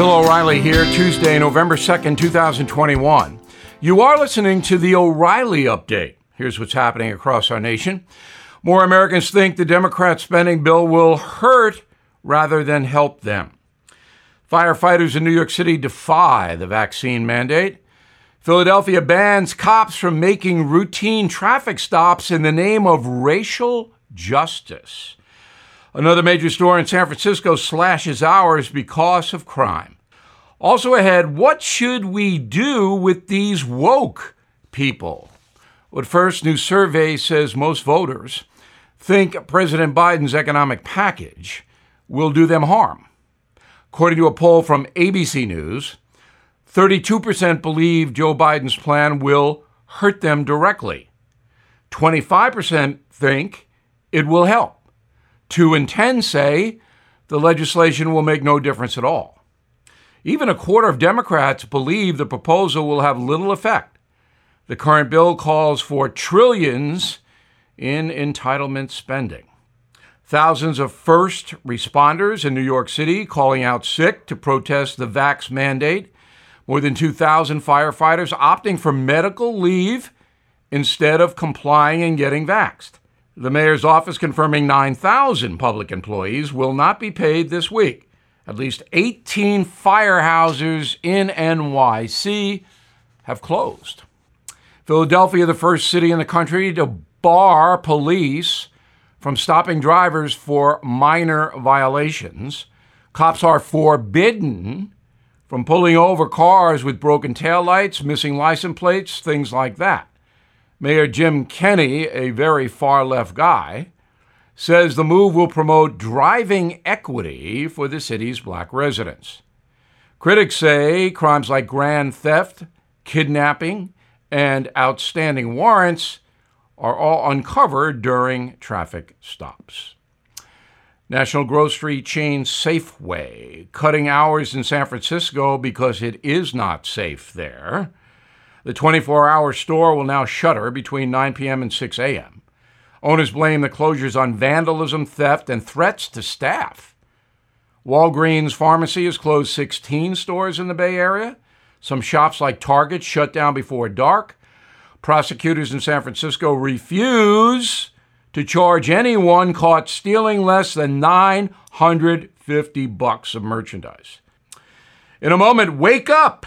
Bill O'Reilly here, Tuesday, November 2nd, 2021. You are listening to the O'Reilly Update. Here's what's happening across our nation. More Americans think the Democrat spending bill will hurt rather than help them. Firefighters in New York City defy the vaccine mandate. Philadelphia bans cops from making routine traffic stops in the name of racial justice. Another major store in San Francisco slashes hours because of crime. Also ahead, what should we do with these woke people? But first, new survey says most voters think President Biden's economic package will do them harm. According to a poll from ABC News, 32% believe Joe Biden's plan will hurt them directly. 25% think it will help. 2 in 10 say the legislation will make no difference at all. Even a quarter of Democrats believe the proposal will have little effect. The current bill calls for trillions in entitlement spending. Thousands of first responders in New York City calling out sick to protest the vax mandate. More than 2,000 firefighters opting for medical leave instead of complying and getting vaxed. The mayor's office confirming 9,000 public employees will not be paid this week. At least 18 firehouses in NYC have closed. Philadelphia, the first city in the country to bar police from stopping drivers for minor violations. Cops are forbidden from pulling over cars with broken taillights, missing license plates, things like that. Mayor Jim Kenney, a very far left guy, says the move will promote driving equity for the city's black residents. Critics say crimes like grand theft, kidnapping, and outstanding warrants are all uncovered during traffic stops. National grocery chain Safeway cutting hours in San Francisco because it is not safe there. The 24 hour store will now shutter between 9 p.m. and 6 a.m. Owners blame the closures on vandalism, theft, and threats to staff. Walgreens Pharmacy has closed 16 stores in the Bay Area. Some shops like Target shut down before dark. Prosecutors in San Francisco refuse to charge anyone caught stealing less than 950 bucks of merchandise. In a moment, wake up!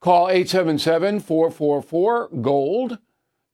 Call 877 444 GOLD,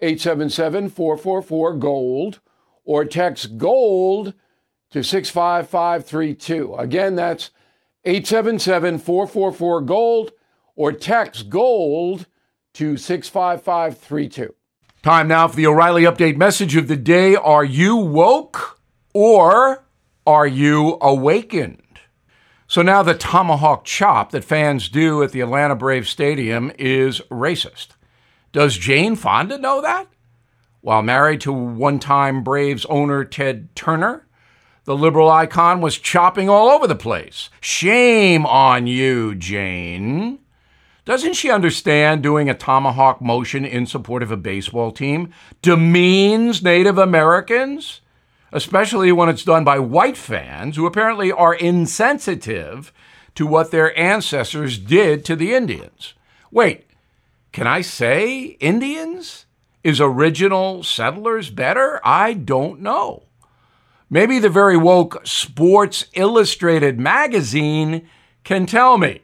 877 444 GOLD, or text GOLD to 65532. Again, that's 877 444 GOLD, or text GOLD to 65532. Time now for the O'Reilly Update message of the day. Are you woke or are you awakened? So now the tomahawk chop that fans do at the Atlanta Braves Stadium is racist. Does Jane Fonda know that? While married to one time Braves owner Ted Turner, the liberal icon was chopping all over the place. Shame on you, Jane. Doesn't she understand doing a tomahawk motion in support of a baseball team demeans Native Americans? Especially when it's done by white fans who apparently are insensitive to what their ancestors did to the Indians. Wait, can I say Indians? Is original settlers better? I don't know. Maybe the very woke Sports Illustrated magazine can tell me.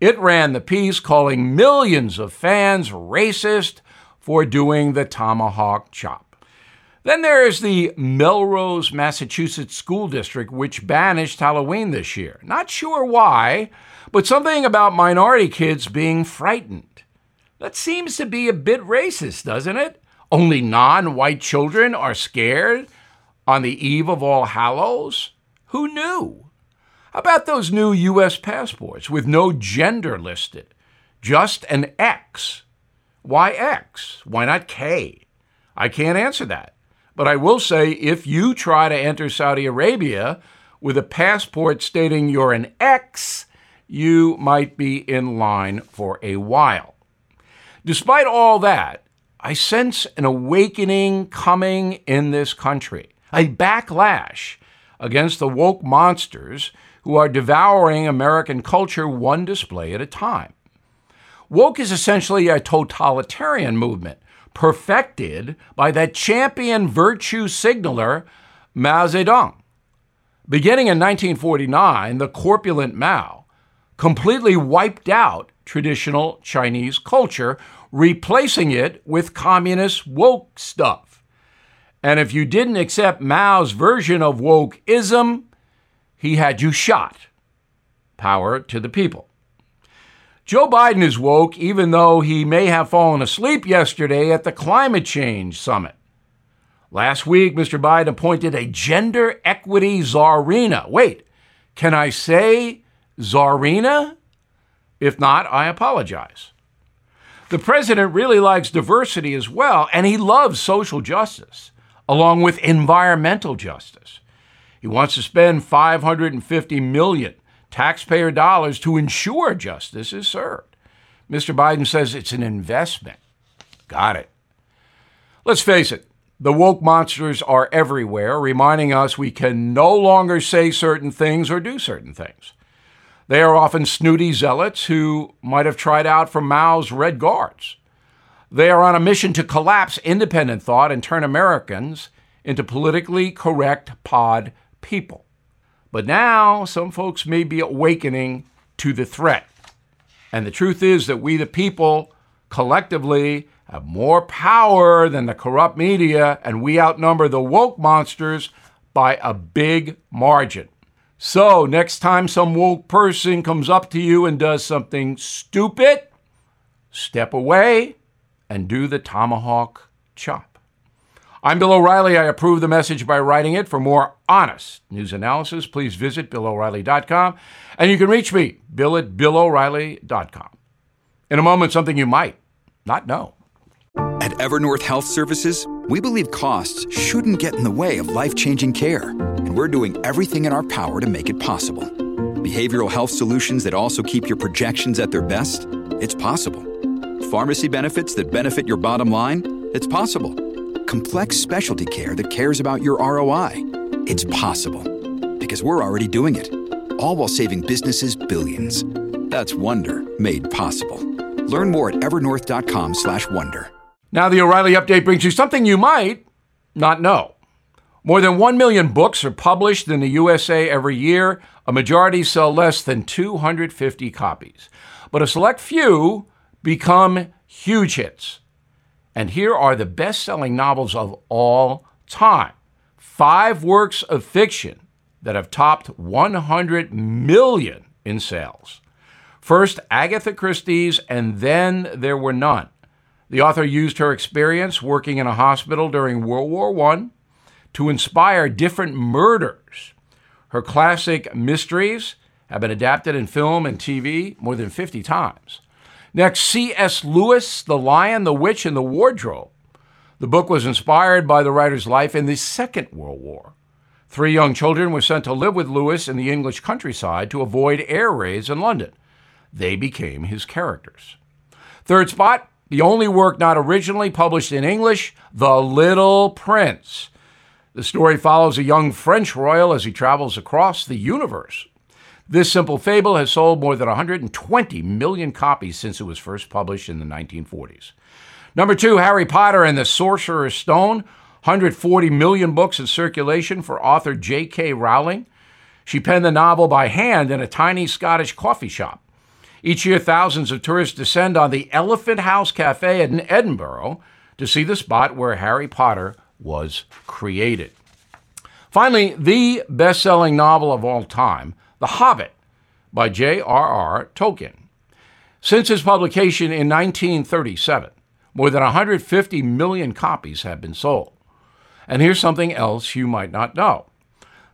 It ran the piece calling millions of fans racist for doing the tomahawk chop. Then there's the Melrose, Massachusetts school district, which banished Halloween this year. Not sure why, but something about minority kids being frightened. That seems to be a bit racist, doesn't it? Only non white children are scared on the eve of All Hallows? Who knew? How about those new U.S. passports with no gender listed? Just an X. Why X? Why not K? I can't answer that. But I will say if you try to enter Saudi Arabia with a passport stating you're an X, you might be in line for a while. Despite all that, I sense an awakening coming in this country, a backlash against the woke monsters who are devouring American culture one display at a time. Woke is essentially a totalitarian movement perfected by that champion virtue signaler, Mao Zedong. Beginning in 1949, the corpulent Mao completely wiped out traditional Chinese culture, replacing it with communist woke stuff. And if you didn't accept Mao's version of wokeism, he had you shot. Power to the people. Joe Biden is woke, even though he may have fallen asleep yesterday at the climate change summit. Last week, Mr. Biden appointed a gender equity czarina. Wait, can I say czarina? If not, I apologize. The president really likes diversity as well, and he loves social justice, along with environmental justice. He wants to spend 550 million taxpayer dollars to ensure justice is served. Mr. Biden says it's an investment. Got it. Let's face it, the woke monsters are everywhere, reminding us we can no longer say certain things or do certain things. They are often snooty zealots who might have tried out for Mao's Red Guards. They are on a mission to collapse independent thought and turn Americans into politically correct pod people. But now some folks may be awakening to the threat. And the truth is that we, the people, collectively have more power than the corrupt media, and we outnumber the woke monsters by a big margin. So, next time some woke person comes up to you and does something stupid, step away and do the tomahawk chop. I'm Bill O'Reilly. I approve the message by writing it. For more honest news analysis, please visit BillO'Reilly.com. And you can reach me, Bill at BillO'Reilly.com. In a moment, something you might not know. At Evernorth Health Services, we believe costs shouldn't get in the way of life changing care. And we're doing everything in our power to make it possible. Behavioral health solutions that also keep your projections at their best? It's possible. Pharmacy benefits that benefit your bottom line? It's possible complex specialty care that cares about your ROI. It's possible because we're already doing it. All while saving businesses billions. That's Wonder made possible. Learn more at evernorth.com/wonder. Now the O'Reilly update brings you something you might not know. More than 1 million books are published in the USA every year. A majority sell less than 250 copies. But a select few become huge hits. And here are the best selling novels of all time five works of fiction that have topped 100 million in sales. First, Agatha Christie's, and then there were none. The author used her experience working in a hospital during World War I to inspire different murders. Her classic mysteries have been adapted in film and TV more than 50 times. Next, C.S. Lewis, The Lion, the Witch, and the Wardrobe. The book was inspired by the writer's life in the Second World War. Three young children were sent to live with Lewis in the English countryside to avoid air raids in London. They became his characters. Third spot, the only work not originally published in English, The Little Prince. The story follows a young French royal as he travels across the universe. This simple fable has sold more than 120 million copies since it was first published in the 1940s. Number two, Harry Potter and the Sorcerer's Stone. 140 million books in circulation for author J.K. Rowling. She penned the novel by hand in a tiny Scottish coffee shop. Each year, thousands of tourists descend on the Elephant House Cafe in Edinburgh to see the spot where Harry Potter was created. Finally, the best selling novel of all time, The Hobbit, by J.R.R. Tolkien. Since its publication in 1937, more than 150 million copies have been sold. And here's something else you might not know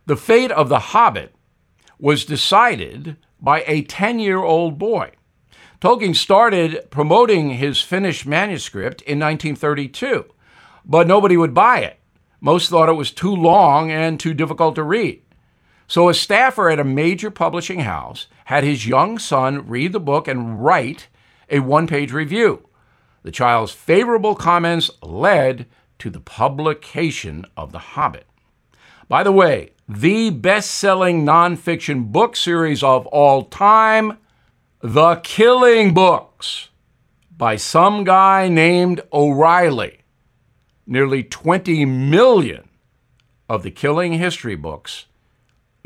the fate of The Hobbit was decided by a 10 year old boy. Tolkien started promoting his finished manuscript in 1932, but nobody would buy it. Most thought it was too long and too difficult to read. So a staffer at a major publishing house had his young son read the book and write a one page review. The child's favorable comments led to the publication of The Hobbit. By the way, the best selling nonfiction book series of all time, The Killing Books, by some guy named O'Reilly nearly 20 million of the killing history books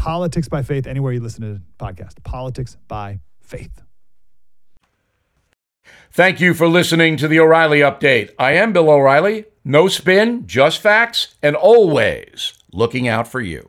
Politics by faith, anywhere you listen to the podcast. Politics by faith. Thank you for listening to the O'Reilly Update. I am Bill O'Reilly. No spin, just facts, and always looking out for you.